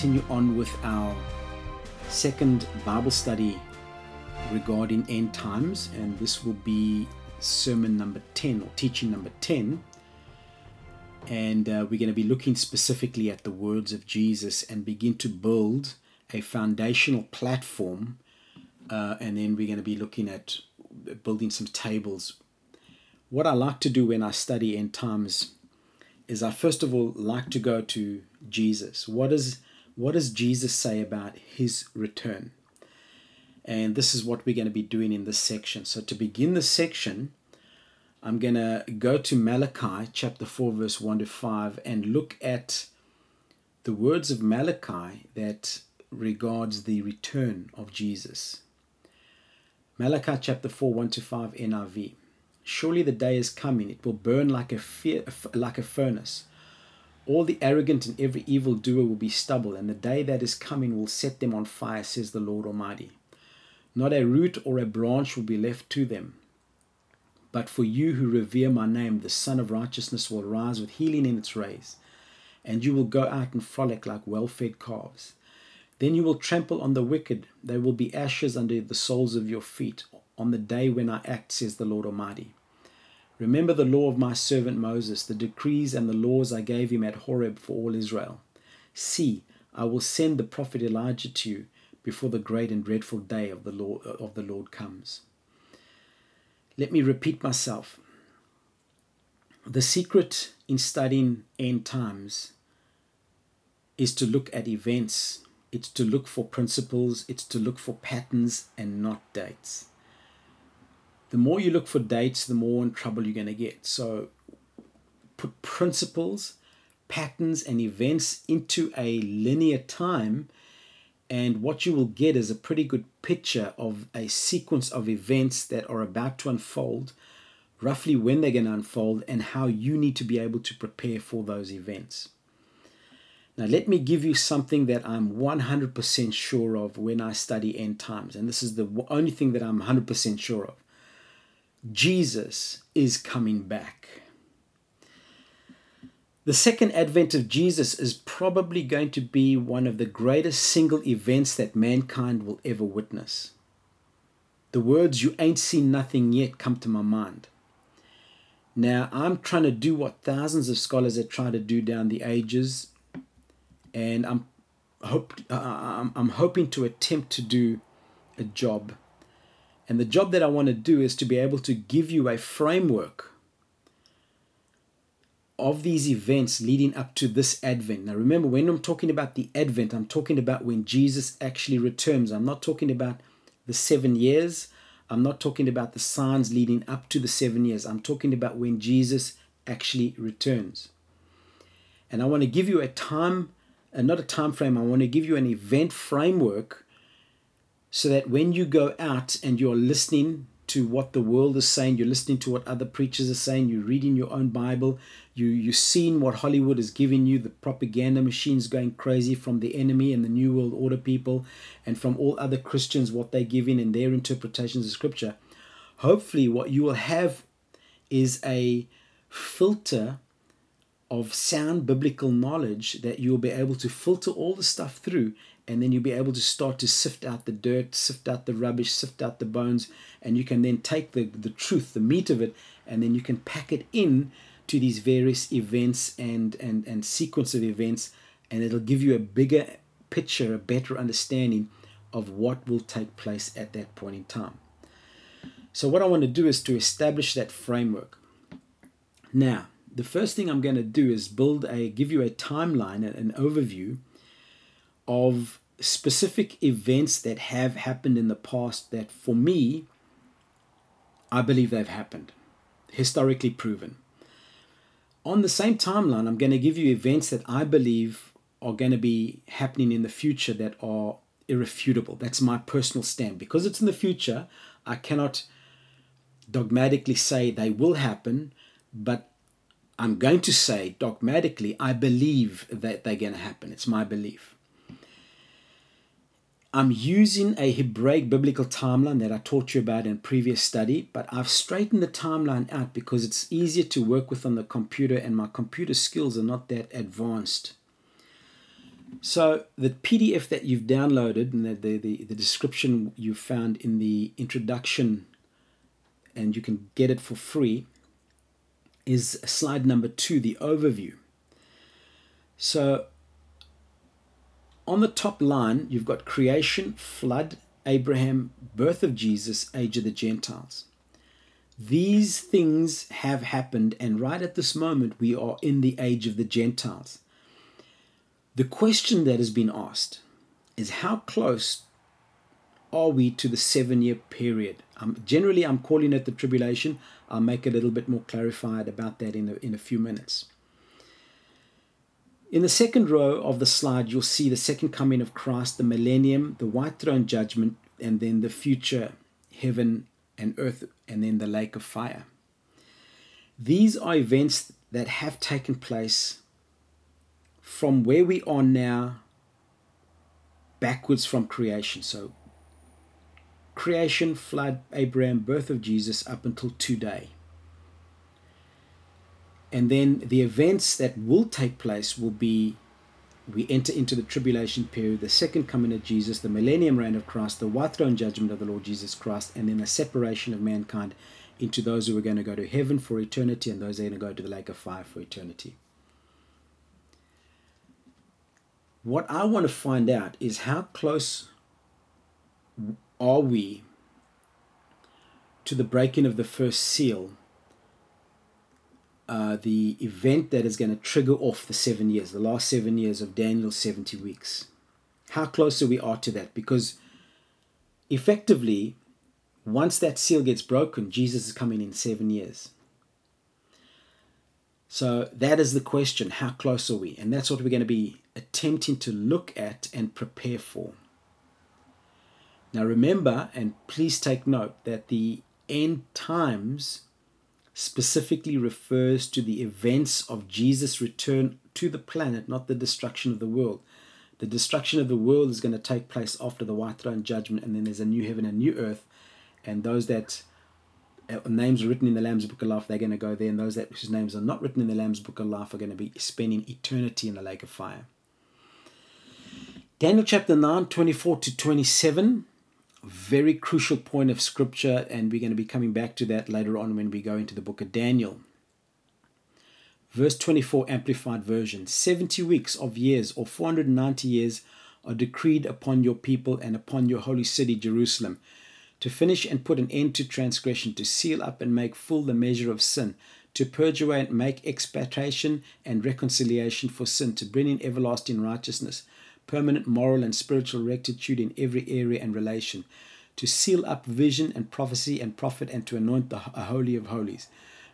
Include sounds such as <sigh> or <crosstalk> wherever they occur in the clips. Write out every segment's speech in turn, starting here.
continue on with our second Bible study regarding end times, and this will be sermon number 10 or teaching number 10. And uh, we're going to be looking specifically at the words of Jesus and begin to build a foundational platform. Uh, and then we're going to be looking at building some tables. What I like to do when I study end times is I first of all like to go to Jesus. What is what does Jesus say about his return? And this is what we're going to be doing in this section. So, to begin the section, I'm going to go to Malachi chapter 4, verse 1 to 5, and look at the words of Malachi that regards the return of Jesus. Malachi chapter 4, 1 to 5 NIV. Surely the day is coming, it will burn like a, fear, like a furnace. All the arrogant and every evil doer will be stubble, and the day that is coming will set them on fire, says the Lord Almighty. Not a root or a branch will be left to them. But for you who revere my name, the Sun of Righteousness will rise with healing in its rays, and you will go out and frolic like well fed calves. Then you will trample on the wicked, they will be ashes under the soles of your feet on the day when I act, says the Lord Almighty. Remember the law of my servant Moses, the decrees and the laws I gave him at Horeb for all Israel. See, I will send the prophet Elijah to you before the great and dreadful day of the Lord, of the Lord comes. Let me repeat myself. The secret in studying end times is to look at events, it's to look for principles, it's to look for patterns and not dates. The more you look for dates, the more in trouble you're going to get. So put principles, patterns, and events into a linear time and what you will get is a pretty good picture of a sequence of events that are about to unfold, roughly when they're going to unfold, and how you need to be able to prepare for those events. Now, let me give you something that I'm 100% sure of when I study end times, and this is the only thing that I'm 100% sure of. Jesus is coming back. The second advent of Jesus is probably going to be one of the greatest single events that mankind will ever witness. The words, you ain't seen nothing yet, come to my mind. Now, I'm trying to do what thousands of scholars have tried to do down the ages, and I'm, hope, uh, I'm hoping to attempt to do a job. And the job that I want to do is to be able to give you a framework of these events leading up to this Advent. Now, remember, when I'm talking about the Advent, I'm talking about when Jesus actually returns. I'm not talking about the seven years. I'm not talking about the signs leading up to the seven years. I'm talking about when Jesus actually returns. And I want to give you a time, and not a time frame, I want to give you an event framework so that when you go out and you're listening to what the world is saying, you're listening to what other preachers are saying, you're reading your own Bible, you you're seeing what Hollywood is giving you, the propaganda machines going crazy from the enemy and the New World Order people, and from all other Christians, what they're giving in their interpretations of Scripture. Hopefully, what you will have is a filter of sound biblical knowledge that you'll be able to filter all the stuff through and then you'll be able to start to sift out the dirt, sift out the rubbish, sift out the bones, and you can then take the, the truth, the meat of it, and then you can pack it in to these various events and, and, and sequence of events, and it'll give you a bigger picture, a better understanding of what will take place at that point in time. So, what I want to do is to establish that framework. Now, the first thing I'm going to do is build a, give you a timeline, an overview of specific events that have happened in the past that for me, I believe they've happened, historically proven. On the same timeline, I'm going to give you events that I believe are going to be happening in the future that are irrefutable. That's my personal stand. Because it's in the future, I cannot dogmatically say they will happen, but I'm going to say dogmatically, I believe that they're going to happen. It's my belief. I'm using a Hebraic biblical timeline that I taught you about in previous study, but I've straightened the timeline out because it's easier to work with on the computer and my computer skills are not that advanced. So the PDF that you've downloaded and the, the, the, the description you found in the introduction, and you can get it for free, is slide number two, the overview. So on the top line, you've got creation, flood, Abraham, birth of Jesus, age of the Gentiles. These things have happened, and right at this moment, we are in the age of the Gentiles. The question that has been asked is how close are we to the seven year period? Um, generally, I'm calling it the tribulation. I'll make it a little bit more clarified about that in a, in a few minutes. In the second row of the slide, you'll see the second coming of Christ, the millennium, the white throne judgment, and then the future heaven and earth, and then the lake of fire. These are events that have taken place from where we are now backwards from creation. So, creation, flood, Abraham, birth of Jesus, up until today. And then the events that will take place will be we enter into the tribulation period, the second coming of Jesus, the millennium reign of Christ, the white throne judgment of the Lord Jesus Christ, and then the separation of mankind into those who are going to go to heaven for eternity and those who are going to go to the lake of fire for eternity. What I want to find out is how close are we to the breaking of the first seal uh, the event that is going to trigger off the seven years, the last seven years of Daniel's 70 weeks. How close are we are to that? Because effectively, once that seal gets broken, Jesus is coming in seven years. So that is the question how close are we? And that's what we're going to be attempting to look at and prepare for. Now remember, and please take note, that the end times specifically refers to the events of Jesus' return to the planet, not the destruction of the world. The destruction of the world is going to take place after the white throne judgment, and then there's a new heaven and new earth. And those that uh, names are written in the Lamb's Book of Life, they're going to go there, and those that whose names are not written in the Lamb's Book of Life are going to be spending eternity in the lake of fire. Daniel chapter 9, 24 to 27 very crucial point of scripture, and we're going to be coming back to that later on when we go into the book of Daniel. Verse 24, Amplified Version 70 weeks of years, or 490 years, are decreed upon your people and upon your holy city, Jerusalem, to finish and put an end to transgression, to seal up and make full the measure of sin, to purge away and make expiation and reconciliation for sin, to bring in everlasting righteousness permanent moral and spiritual rectitude in every area and relation, to seal up vision and prophecy and prophet, and to anoint the Holy of Holies.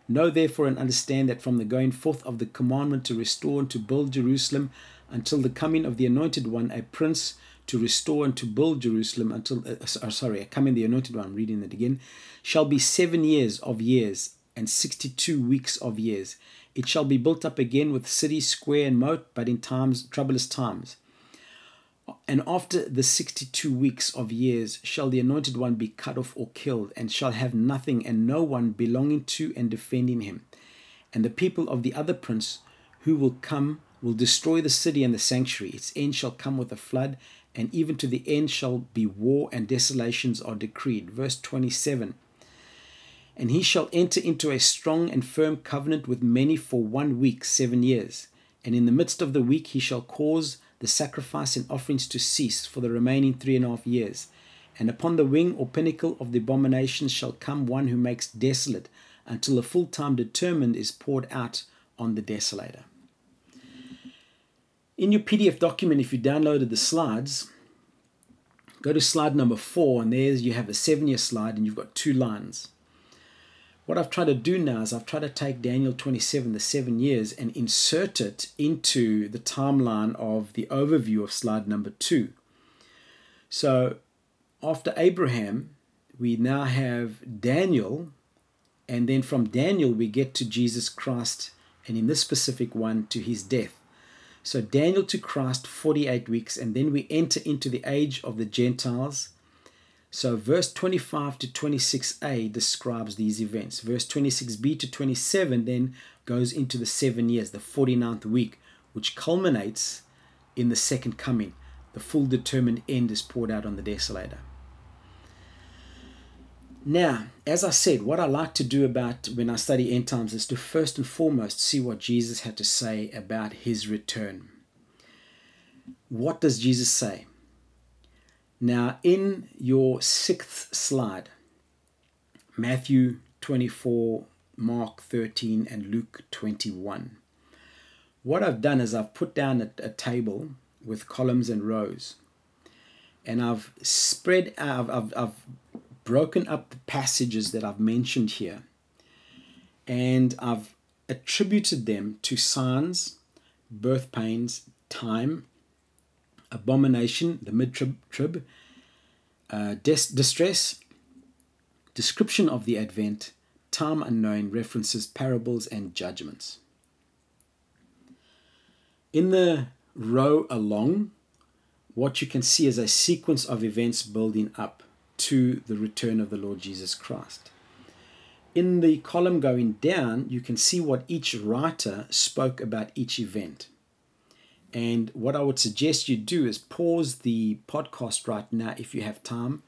Know therefore and understand that from the going forth of the commandment to restore and to build Jerusalem until the coming of the Anointed One, a prince to restore and to build Jerusalem until, uh, uh sorry, coming the Anointed One, I'm reading it again, shall be seven years of years and 62 weeks of years. It shall be built up again with city, square, and moat, but in times, troublous times. And after the 62 weeks of years shall the anointed one be cut off or killed, and shall have nothing and no one belonging to and defending him. And the people of the other prince who will come will destroy the city and the sanctuary. Its end shall come with a flood, and even to the end shall be war and desolations are decreed. Verse 27 And he shall enter into a strong and firm covenant with many for one week, seven years. And in the midst of the week he shall cause the sacrifice and offerings to cease for the remaining three and a half years. And upon the wing or pinnacle of the abomination shall come one who makes desolate, until the full time determined is poured out on the desolator. In your PDF document, if you downloaded the slides, go to slide number four, and there's you have a seven year slide, and you've got two lines. What I've tried to do now is I've tried to take Daniel 27, the seven years, and insert it into the timeline of the overview of slide number two. So after Abraham, we now have Daniel, and then from Daniel, we get to Jesus Christ, and in this specific one, to his death. So Daniel to Christ, 48 weeks, and then we enter into the age of the Gentiles so verse 25 to 26a describes these events. Verse 26b to 27 then goes into the seven years, the 49th week, which culminates in the second coming. The full determined end is poured out on the desolator. Now, as I said, what I like to do about when I study end times is to first and foremost see what Jesus had to say about his return. What does Jesus say? Now, in your sixth slide, Matthew 24, Mark 13, and Luke 21. What I've done is I've put down a, a table with columns and rows, and I've spread, I've, I've, I've broken up the passages that I've mentioned here and I've attributed them to signs, birth pains, time, abomination, the mid trib, uh, distress, description of the advent, time unknown, references, parables, and judgments. In the row along, what you can see is a sequence of events building up to the return of the Lord Jesus Christ. In the column going down, you can see what each writer spoke about each event. And what I would suggest you do is pause the podcast right now if you have time,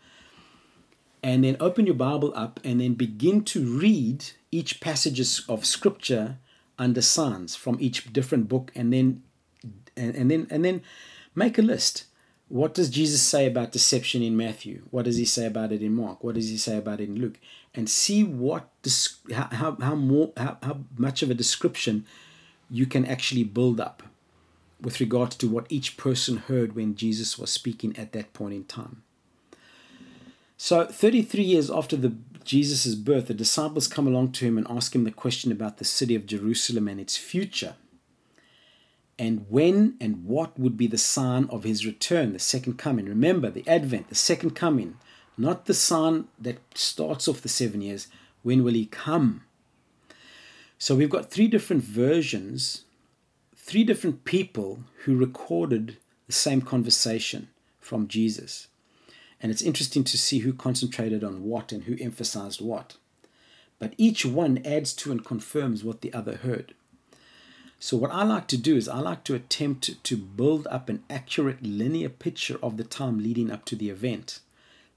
and then open your Bible up and then begin to read each passages of scripture under signs from each different book, and then and, and then and then make a list what does Jesus say about deception in Matthew? What does he say about it in Mark? What does he say about it in Luke? And see what how, how more how, how much of a description you can actually build up with regard to what each person heard when Jesus was speaking at that point in time. So 33 years after the Jesus' birth, the disciples come along to him and ask him the question about the city of Jerusalem and its future and when and what would be the sign of his return, the second coming. Remember, the Advent, the second coming, not the sign that starts off the seven years. When will he come? So we've got three different versions, three different people who recorded the same conversation from Jesus. And it's interesting to see who concentrated on what and who emphasized what. But each one adds to and confirms what the other heard. So, what I like to do is I like to attempt to build up an accurate linear picture of the time leading up to the event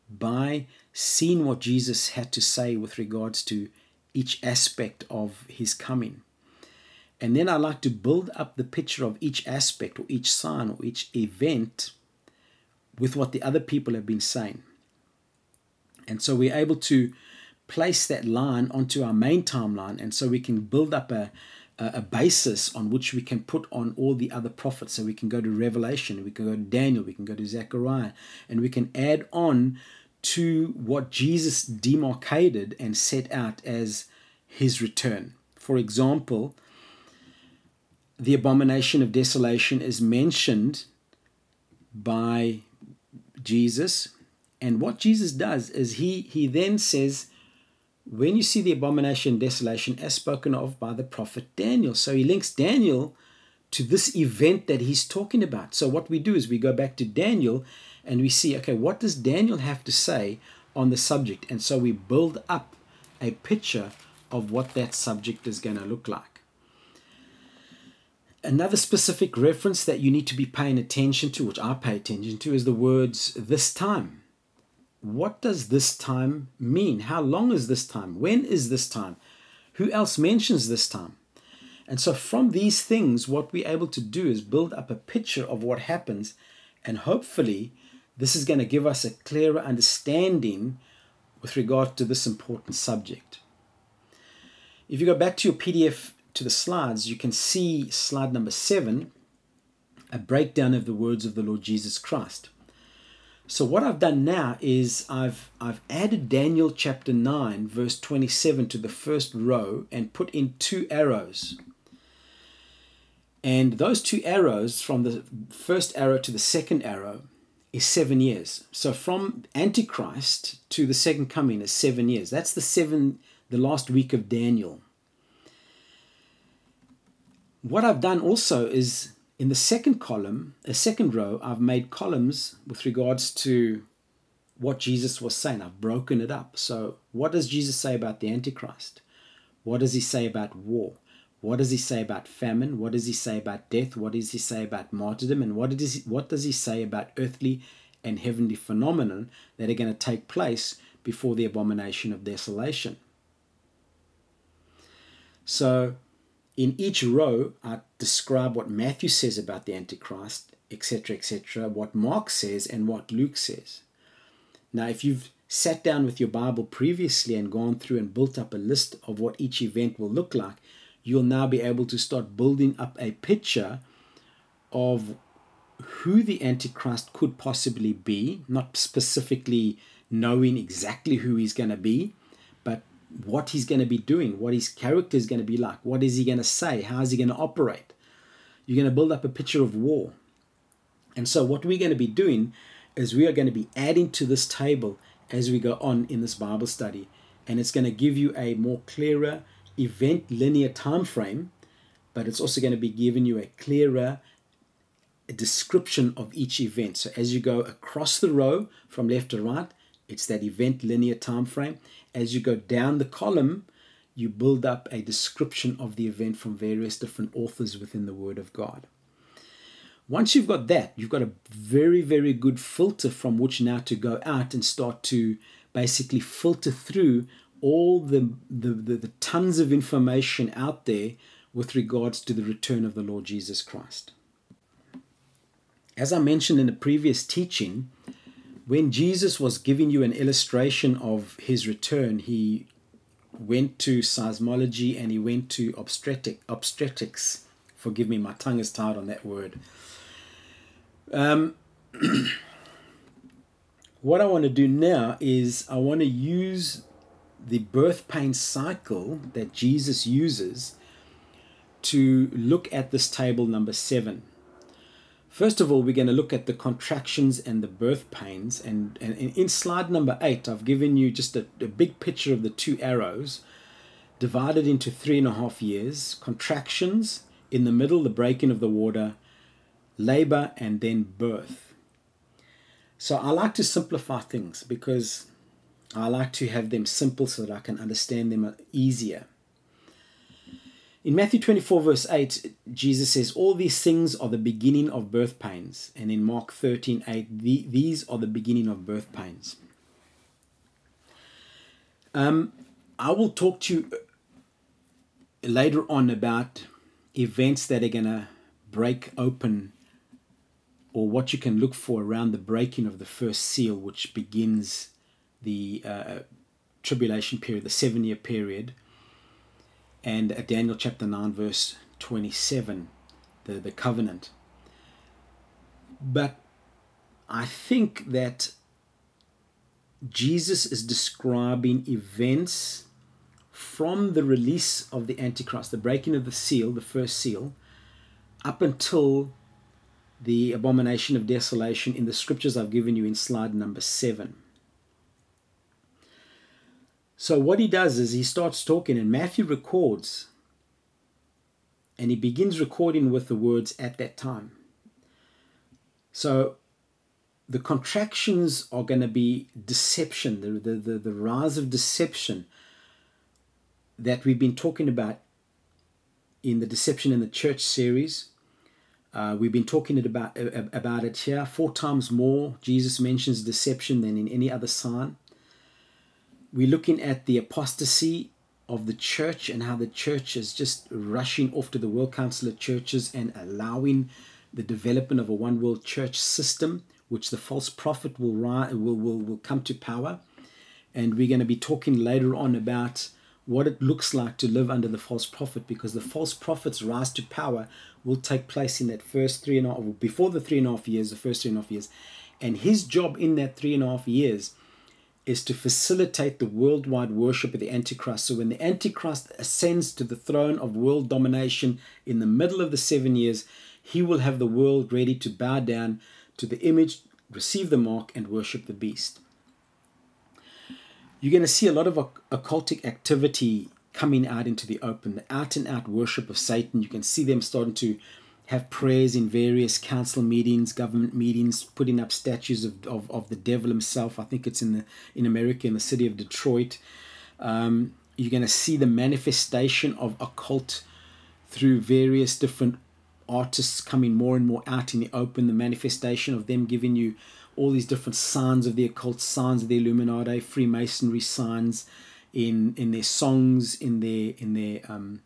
by seeing what Jesus had to say with regards to each aspect of his coming. And then I like to build up the picture of each aspect or each sign or each event with what the other people have been saying. And so we're able to place that line onto our main timeline. And so we can build up a, a basis on which we can put on all the other prophets. So we can go to Revelation, we can go to Daniel, we can go to Zechariah, and we can add on to what Jesus demarcated and set out as his return. For example, the abomination of desolation is mentioned by Jesus. And what Jesus does is he, he then says, when you see the abomination desolation as spoken of by the prophet Daniel. So he links Daniel to this event that he's talking about. So what we do is we go back to Daniel and we see, okay, what does Daniel have to say on the subject? And so we build up a picture of what that subject is going to look like. Another specific reference that you need to be paying attention to, which I pay attention to, is the words this time what does this time mean? How long is this time? When is this time? Who else mentions this time? And so, from these things, what we're able to do is build up a picture of what happens, and hopefully, this is going to give us a clearer understanding with regard to this important subject. If you go back to your PDF to the slides, you can see slide number seven, a breakdown of the words of the Lord Jesus Christ. So what I've done now is I've I've added Daniel chapter 9 verse 27 to the first row and put in two arrows. And those two arrows from the first arrow to the second arrow is 7 years. So from antichrist to the second coming is 7 years. That's the 7 the last week of Daniel. What I've done also is in the second column, a second row, I've made columns with regards to what Jesus was saying. I've broken it up. So, what does Jesus say about the Antichrist? What does he say about war? What does he say about famine? What does he say about death? What does he say about martyrdom? And what does he, what does he say about earthly and heavenly phenomenon that are going to take place before the abomination of desolation? So, in each row, I describe what Matthew says about the Antichrist, etc., etc., what Mark says, and what Luke says. Now, if you've sat down with your Bible previously and gone through and built up a list of what each event will look like, you'll now be able to start building up a picture of who the Antichrist could possibly be, not specifically knowing exactly who he's going to be, what he's going to be doing, what his character is going to be like, what is he going to say, how is he going to operate. You're going to build up a picture of war. And so, what we're going to be doing is we are going to be adding to this table as we go on in this Bible study. And it's going to give you a more clearer event linear time frame, but it's also going to be giving you a clearer description of each event. So as you go across the row from left to right, it's that event linear time frame. As you go down the column, you build up a description of the event from various different authors within the Word of God. Once you've got that, you've got a very, very good filter from which now to go out and start to basically filter through all the, the, the, the tons of information out there with regards to the return of the Lord Jesus Christ. As I mentioned in a previous teaching, when Jesus was giving you an illustration of his return, he went to seismology and he went to obstetric, obstetrics. Forgive me, my tongue is tired on that word. Um, <clears throat> what I want to do now is I want to use the birth pain cycle that Jesus uses to look at this table number seven. First of all, we're going to look at the contractions and the birth pains. And, and in slide number eight, I've given you just a, a big picture of the two arrows divided into three and a half years contractions, in the middle, the breaking of the water, labor, and then birth. So I like to simplify things because I like to have them simple so that I can understand them easier. In Matthew 24, verse 8, Jesus says, All these things are the beginning of birth pains. And in Mark 13, 8, the, these are the beginning of birth pains. Um, I will talk to you later on about events that are going to break open or what you can look for around the breaking of the first seal, which begins the uh, tribulation period, the seven year period, and uh, Daniel chapter 9, verse 27, the, the covenant. But I think that Jesus is describing events from the release of the Antichrist, the breaking of the seal, the first seal, up until the abomination of desolation in the scriptures I've given you in slide number seven. So, what he does is he starts talking, and Matthew records, and he begins recording with the words at that time. So, the contractions are going to be deception, the, the, the, the rise of deception that we've been talking about in the Deception in the Church series. Uh, we've been talking about, about it here. Four times more, Jesus mentions deception than in any other sign we're looking at the apostasy of the church and how the church is just rushing off to the World Council of Churches and allowing the development of a one world church system, which the false prophet will, will, will, will come to power. And we're going to be talking later on about what it looks like to live under the false prophet because the false prophet's rise to power will take place in that first three and a half, before the three and a half years, the first three and a half years. And his job in that three and a half years is to facilitate the worldwide worship of the Antichrist. So when the Antichrist ascends to the throne of world domination in the middle of the seven years, he will have the world ready to bow down to the image, receive the mark, and worship the beast. You're going to see a lot of occultic activity coming out into the open, the out and out worship of Satan. You can see them starting to have prayers in various council meetings, government meetings, putting up statues of, of, of the devil himself. I think it's in the in America, in the city of Detroit. Um, you're going to see the manifestation of occult through various different artists coming more and more out in the open, the manifestation of them giving you all these different signs of the occult, signs of the Illuminati, Freemasonry signs in in their songs, in their in their um,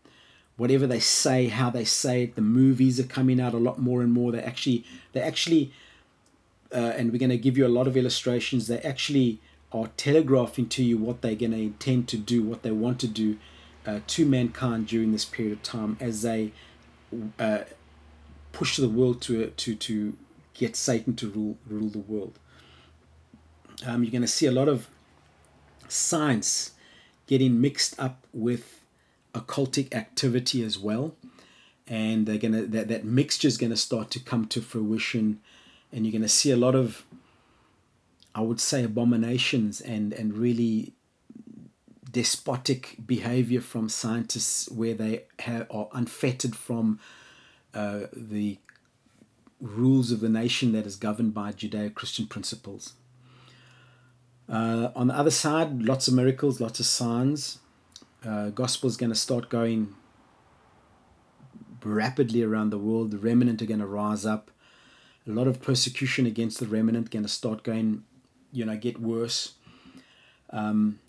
whatever they say, how they say it. The movies are coming out a lot more and more. They actually they actually uh, and we're going to give you a lot of illustrations. They actually are telegraphing to you what they're going to intend to do, what they want to do uh, to mankind during this period of time as they uh, push the world to to to get Satan to rule rule the world. Um, you're going to see a lot of science getting mixed up with occultic activity as well, and they're gonna that that mixture is to start to come to fruition, and you're to see a lot of, I would say, abominations and and really despotic behavior from scientists where they have, are unfettered from uh, the rules of the nation that is governed by Judeo Christian principles. Uh, on the other side, lots of miracles, lots of signs. Uh, gospel is going to start going rapidly around the world. The remnant are going to rise up. A lot of persecution against the remnant going to start going, you know, get worse. Um,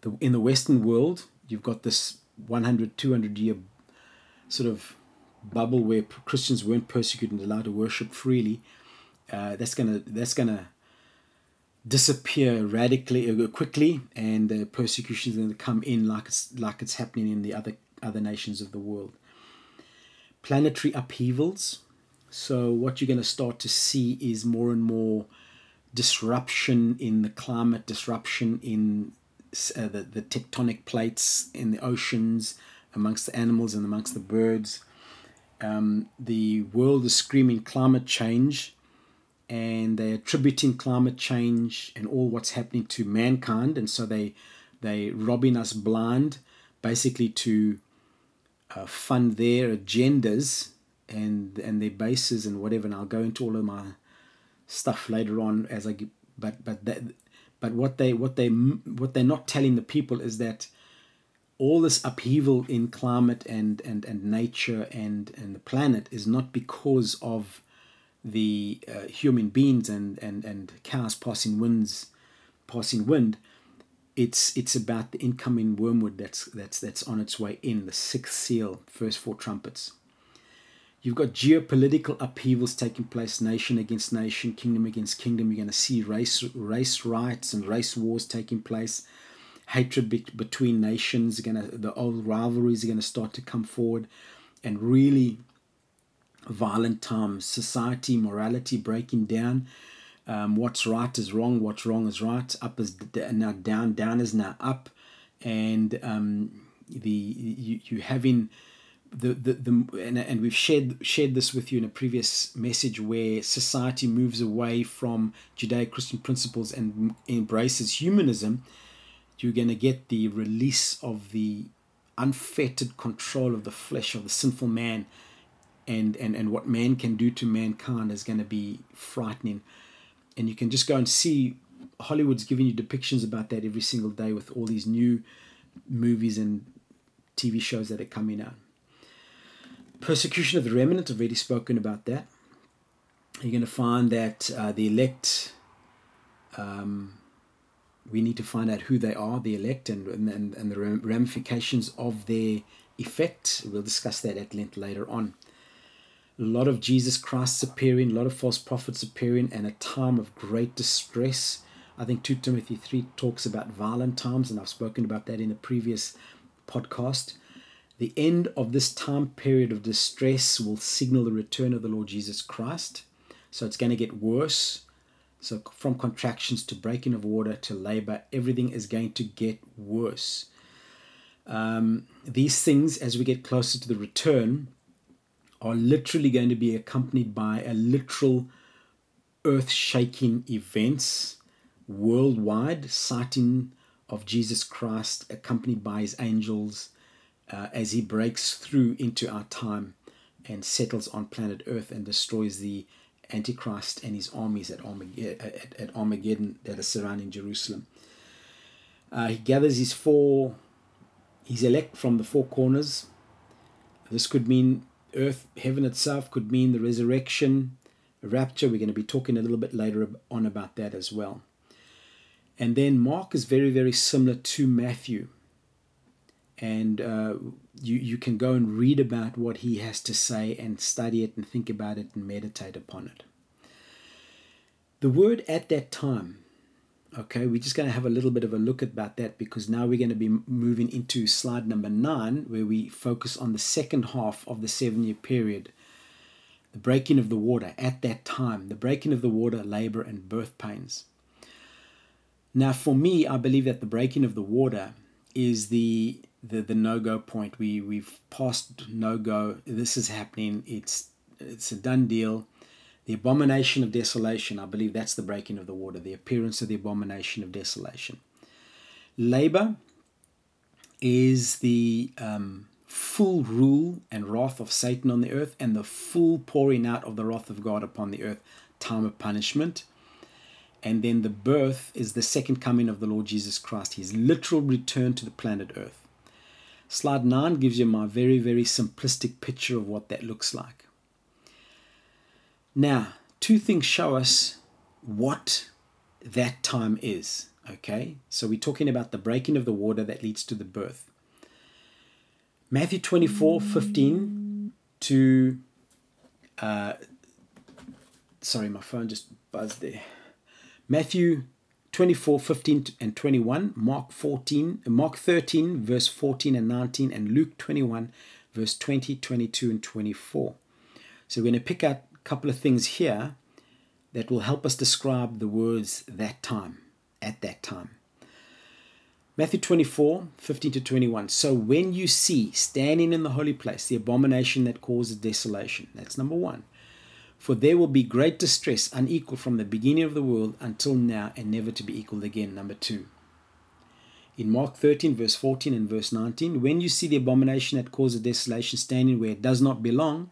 the, in the Western world, you've got this 100, 200 year sort of bubble where Christians weren't persecuted and allowed to worship freely. Uh, that's gonna that's gonna disappear radically uh, quickly, and the persecution is going to come in like it's like it's happening in the other other nations of the world. Planetary upheavals. So what you're going to start to see is more and more disruption in the climate, disruption in uh, the, the tectonic plates in the oceans, amongst the animals and amongst the birds. Um, the world is screaming climate change, and they're attributing climate change and all what's happening to mankind, and so they they robbing us blind, basically to uh, fund their agendas and and their bases and whatever. And I'll go into all of my stuff later on as I get, but but that but what they what they what they're not telling the people is that all this upheaval in climate and and and nature and and the planet is not because of the uh, human beings and and and cows passing winds passing wind it's it's about the incoming wormwood that's that's that's on its way in the sixth seal first four trumpets You've got geopolitical upheavals taking place, nation against nation, kingdom against kingdom. You're going to see race race riots and race wars taking place. Hatred be- between nations, going to the old rivalries are going to start to come forward, and really violent times. Society, morality breaking down. Um, what's right is wrong. What's wrong is right. Up is now down. Down is now up, and um, the you you having the, the, the and, and we've shared shared this with you in a previous message where society moves away from Judeo-Christian principles and embraces humanism, you're going to get the release of the unfettered control of the flesh of the sinful man and, and, and what man can do to mankind is going to be frightening. And you can just go and see Hollywood's giving you depictions about that every single day with all these new movies and TV shows that are coming out. Persecution of the remnant, I've already spoken about that. You're going to find that uh, the elect, um, we need to find out who they are, the elect, and, and, and the ramifications of their effect. We'll discuss that at length later on. A lot of Jesus Christ's appearing, a lot of false prophets appearing, and a time of great distress. I think 2 Timothy 3 talks about violent times, and I've spoken about that in a previous podcast. The end of this time period of distress will signal the return of the Lord Jesus Christ. So it's going to get worse. So, from contractions to breaking of water to labor, everything is going to get worse. Um, these things, as we get closer to the return, are literally going to be accompanied by a literal earth shaking events worldwide, sighting of Jesus Christ accompanied by his angels uh, as he breaks through into our time and settles on planet Earth and destroys the Antichrist and his armies at Armageddon, at, at Armageddon that are surrounding Jerusalem. Uh, he gathers his four, his elect from the four corners This could mean earth, heaven itself, could mean the resurrection, rapture. We're going to be talking a little bit later on about that as well. And then Mark is very, very similar to Matthew. And uh, you, you can go and read about what he has to say and study it and think about it and meditate upon it. The word at that time, okay, we're just going to have a little bit of a look about that because now we're going to be moving into slide number nine, where we focus on the second half of the seven year period the breaking of the water at that time, the breaking of the water, labor, and birth pains. Now, for me, I believe that the breaking of the water is the the, the no go point. We we've passed no go. This is happening. It's it's a done deal. The abomination of desolation. I believe that's the breaking of the water. The appearance of the abomination of desolation. Labor is the um, full rule and wrath of Satan on the earth and the full pouring out of the wrath of God upon the earth, time of punishment. And then the birth is the second coming of the Lord Jesus Christ, his literal return to the planet earth. Slide 9 gives you my very, very simplistic picture of what that looks like. Now, two things show us what that time is. Okay, so we're talking about the breaking of the water that leads to the birth. Matthew 24 15 to. Uh, sorry, my phone just buzzed there. Matthew 24 15 and 21, Mark 14, Mark 13, verse 14 and 19, and Luke 21, verse 20, 22, and 24. So we're going to pick out a couple of things here that will help us describe the words that time, at that time. Matthew 24, 15 to 21. So when you see standing in the holy place the abomination that causes desolation, that's number one. For there will be great distress, unequal from the beginning of the world until now, and never to be equaled again. Number two. In Mark 13, verse 14 and verse 19, when you see the abomination that causes desolation standing where it does not belong,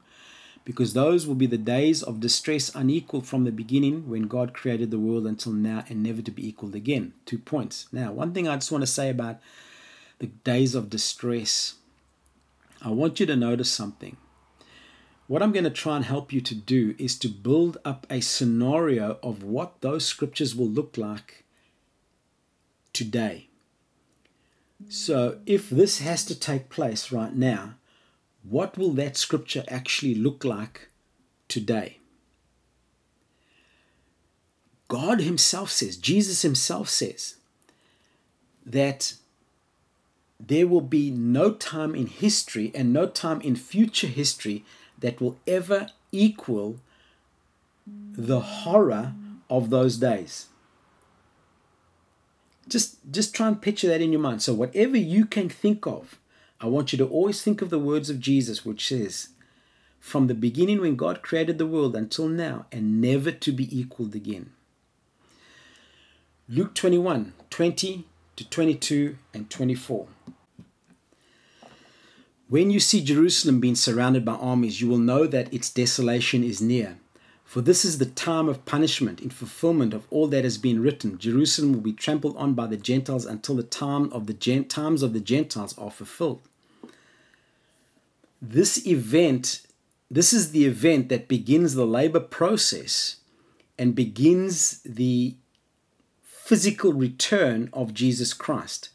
because those will be the days of distress unequal from the beginning when God created the world until now and never to be equaled again. Two points. Now, one thing I just want to say about the days of distress, I want you to notice something. What I'm going to try and help you to do is to build up a scenario of what those scriptures will look like today. So, if this has to take place right now, what will that scripture actually look like today? God Himself says, Jesus Himself says, that there will be no time in history and no time in future history that will ever equal the horror of those days. Just, just try and picture that in your mind. So, whatever you can think of I want you to always think of the words of Jesus, which says, From the beginning when God created the world until now, and never to be equaled again. Luke 21 20 to 22 and 24. When you see Jerusalem being surrounded by armies, you will know that its desolation is near. For this is the time of punishment in fulfillment of all that has been written. Jerusalem will be trampled on by the Gentiles until the time of the times of the Gentiles are fulfilled this event, this is the event that begins the labor process and begins the physical return of Jesus Christ.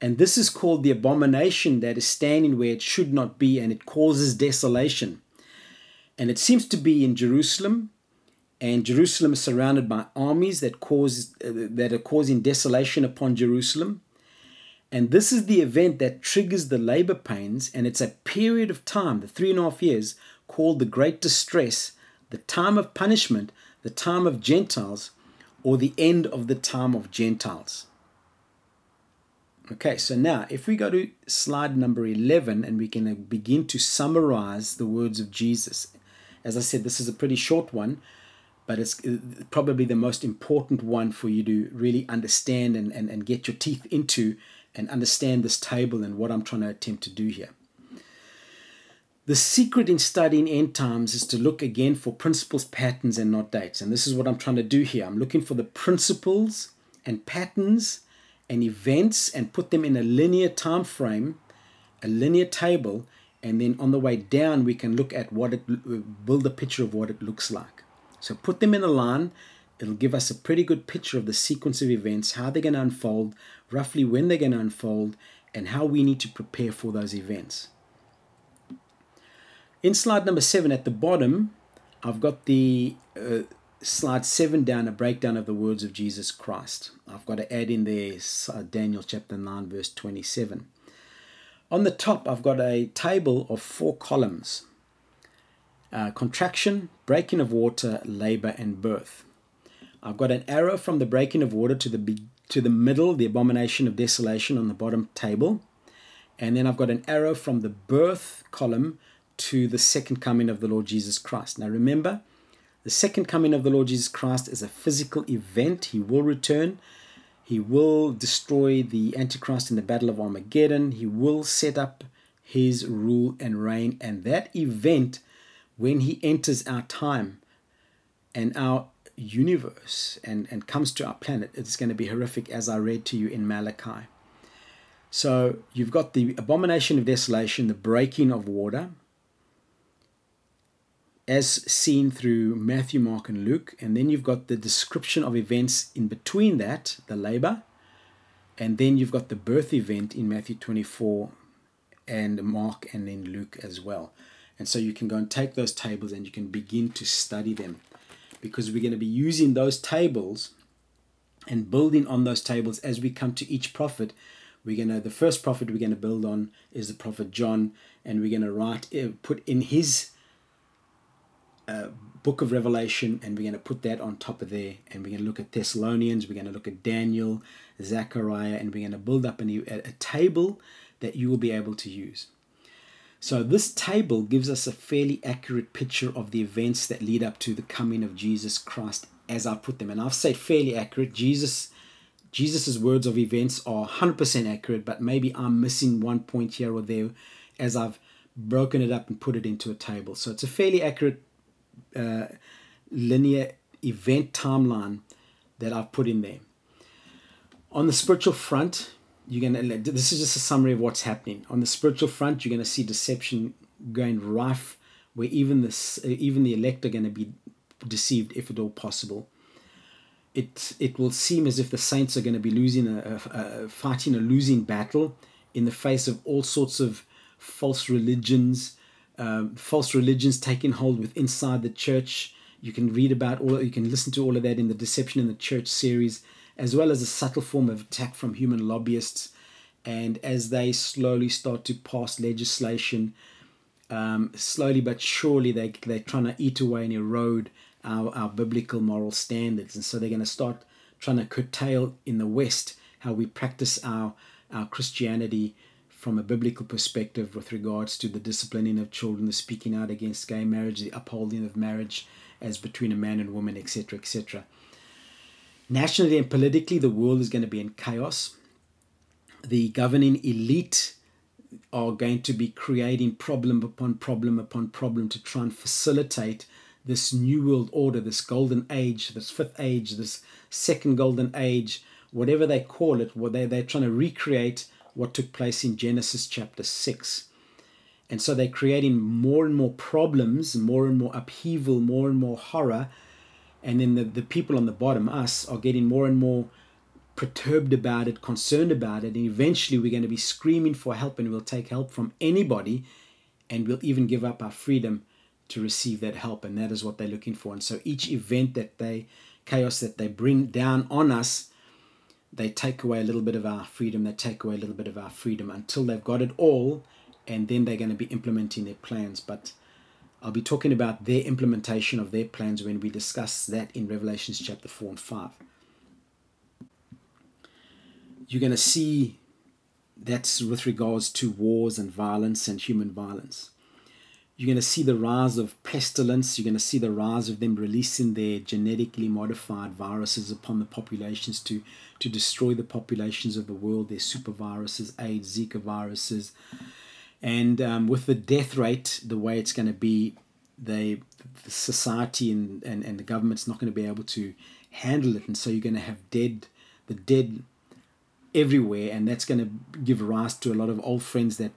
And this is called the abomination that is standing where it should not be and it causes desolation. And it seems to be in Jerusalem, and Jerusalem is surrounded by armies that cause uh, that are causing desolation upon Jerusalem. And this is the event that triggers the labor pains, and it's a period of time, the three and a half years, called the Great Distress, the time of punishment, the time of Gentiles, or the end of the time of Gentiles. Okay, so now if we go to slide number 11 and we can begin to summarize the words of Jesus. As I said, this is a pretty short one, but it's uh, probably the most important one for you to really understand and, and, and get your teeth into and understand this table and what I'm trying to attempt to do here. The secret in studying end times is to look again for principles, patterns, and not dates. And this is what I'm trying to do here. I'm looking for the principles and patterns and events and put them in a linear time frame, a linear table, and then on the way down we can look at what it build a picture of what it looks like so put them in a line it'll give us a pretty good picture of the sequence of events how they're going to unfold roughly when they're going to unfold and how we need to prepare for those events. In slide number seven at the bottom i've got the uh, slide 7 down a breakdown of the words of jesus christ. I've got to add in there uh, daniel chapter 9 verse 27 on the top, I've got a table of four columns. Uh, contraction, breaking of water, labor, and birth. I've got an arrow from the breaking of water to the, to the middle, the abomination of desolation on the bottom table. And then I've got an arrow from the birth column to the second coming of the Lord Jesus Christ. Now remember, the second coming of the Lord Jesus Christ is a physical event. He will return he will destroy the Antichrist in the Battle of Armageddon. He will set up his rule and reign. And that event, when he enters our time and our universe and, and comes to our planet, it's going to be horrific, as I read to you in Malachi. So you've got the abomination of desolation, the breaking of water, as seen through Matthew, Mark, and Luke. And then you've got the description of events in between that, the labor. And then you've got the birth event in Matthew 24 and Mark and then Luke as well. And so you can go and take those tables and you can begin to study them because we're going to be using those tables and building on those tables as we come to each prophet. We're going to, the first prophet we're going to build on is the prophet John, and we're going to write, eh, put in his uh, book of Revelation, and we're going to put that on top of there. And we're going to look at Thessalonians, we're going to look at Daniel, Zechariah, and we're going to build up a, new, a, a table that you will be able to use. So, this table gives us a fairly accurate picture of the events that lead up to the coming of Jesus Christ as I put them. And I've said fairly accurate. Jesus Jesus's words of events are 100% accurate, but maybe I'm missing one point here or there as I've broken it up and put it into a table. So it's a fairly accurate uh, linear event timeline that I've put in there. On the spiritual front, you're gonna. This is just a summary of what's happening. On the spiritual front, you're gonna see deception going rife, where even the even the elect are gonna be deceived, if at all possible. It it will seem as if the saints are going to be losing a, a, a fighting a losing battle in the face of all sorts of false religions, um, false religions taking hold with inside the church. You can read about all, you can listen to all of that in the Deception in the Church series, as well as a subtle form of attack from human lobbyists. And as they slowly start to pass legislation, um, slowly but surely they, they're trying to eat away and erode our, our biblical moral standards. And so they're going to start trying to curtail in the West how we practice our, our Christianity from a biblical perspective with regards to the disciplining of children, the speaking out against gay marriage, the upholding of marriage as between a man and woman, etc., etc. Nationally and politically, the world is going to be in chaos. The governing elite are going to be creating problem upon problem upon problem to try and facilitate this new world order, this golden age, this fifth age, this second golden age, whatever they call it, what they, they're trying to recreate what took place in Genesis chapter 6. And so they're creating more and more problems, more and more upheaval, more and more horror. And then the, the people on the bottom, us, are getting more and more perturbed about it, concerned about it. And eventually we're going to be screaming for help and we'll take help from anybody and we'll even give up our freedom to receive that help. And that is what they're looking for. And so each event that they, chaos that they bring down on us, they take away a little bit of our freedom, they take away a little bit of our freedom until they've got it all, and then they're going to be implementing their plans. But I'll be talking about their implementation of their plans when we discuss that in Revelations chapter 4 and 5. You're going to see that's with regards to wars and violence and human violence. You're going to see the rise of pestilence. You're going to see the rise of them releasing their genetically modified viruses upon the populations to, to destroy the populations of the world, their super viruses, AIDS, Zika viruses. And um, with the death rate, the way it's going to be, they, the society and, and, and the government's not going to be able to handle it. And so you're going to have dead, the dead everywhere. And that's going to give rise to a lot of old friends that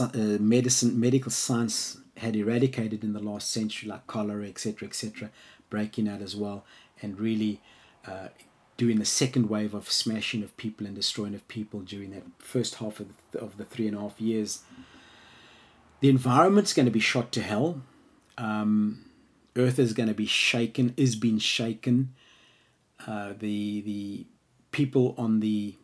uh, medicine, medical science had eradicated in the last century, like cholera, etc., etc., breaking out as well, and really uh, doing the second wave of smashing of people and destroying of people during that first half of the, of the three and a half years. The environment's going to be shot to hell. Um, Earth is going to be shaken, is being shaken. Uh, the the people on the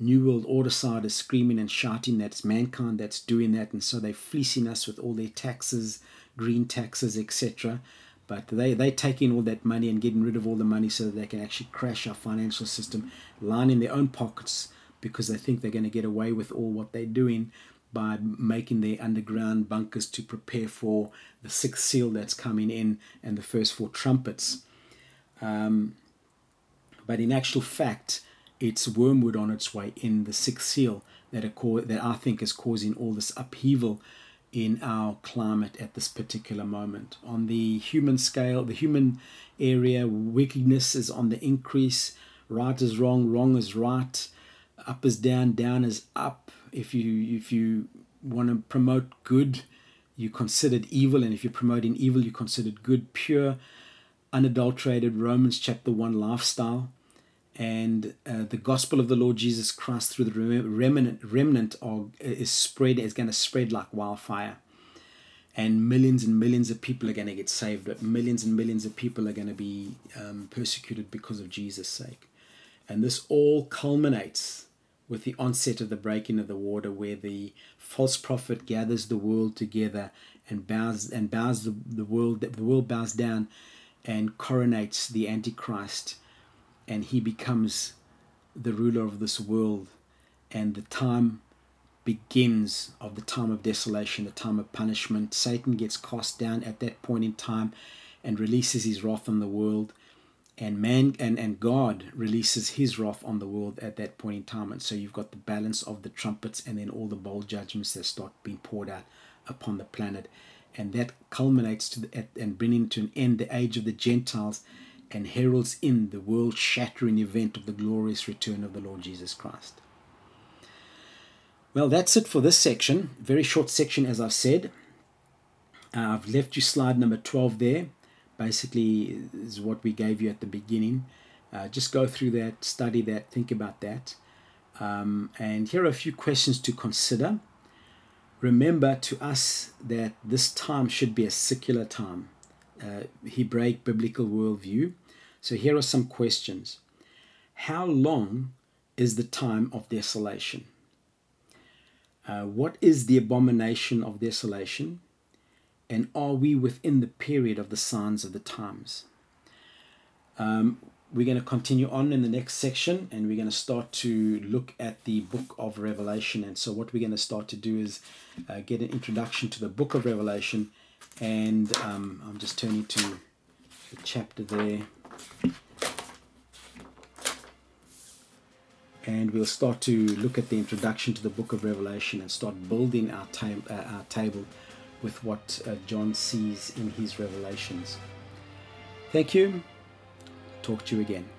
New World Order side is screaming and shouting that it's mankind that's doing that, and so they're fleecing us with all their taxes, green taxes, etc. But they, they're taking all that money and getting rid of all the money so that they can actually crash our financial system, lining their own pockets because they think they're going to get away with all what they're doing by making their underground bunkers to prepare for the sixth seal that's coming in and the first four trumpets. Um, but in actual fact, it's wormwood on its way in the sixth seal that, are, that I think is causing all this upheaval in our climate at this particular moment. On the human scale, the human area, wickedness is on the increase. Right is wrong, wrong is right, up is down, down is up. If you if you want to promote good, you considered evil, and if you're promoting evil, you considered good, pure, unadulterated Romans chapter one lifestyle and uh, the gospel of the Lord Jesus Christ through the remnant remnant are, is spread is going to spread like wildfire, and millions and millions of people are going to get saved, but millions and millions of people are going to be um, persecuted because of Jesus' sake, and this all culminates with the onset of the breaking of the water, where the false prophet gathers the world together and bows and bows the, the world the world bows down, and coronates the Antichrist and he becomes the ruler of this world. And the time begins of the time of desolation the time of punishment. Satan gets cast down at that point in time and releases his wrath on the world. And man and, and god releases his wrath on the world at that point in time. And so you've got the balance of the trumpets and then all the bowl judgments that start being poured out upon the planet. And that culminates to the, at, and bringing to an end the age of the gentiles and heralds in the world shattering event of the glorious return of the Lord Jesus Christ. Well, that's it for this section. Very short section, as I've said. Uh, I've left you slide number 12 there. Basically, is what we gave you at the beginning. Uh, just go through that, study that, think about that. Um, and here are a few questions to consider. Remember to us that this time should be a secular time, uh, Hebraic biblical worldview. So here are some questions. How long is the time of desolation? Uh, what is the abomination of desolation? And are we within the period of the signs of the times? Um, we're going to continue on in the next section and we're going to start to look at the book of Revelation. And so, what we're going to start to do is uh, get an introduction to the book of Revelation. And um, I'm just turning to the chapter there. And we'll start to look at the introduction to the book of Revelation and start building our, ta- uh, our table with what uh, John sees in his revelations. Thank you. Talk to you again.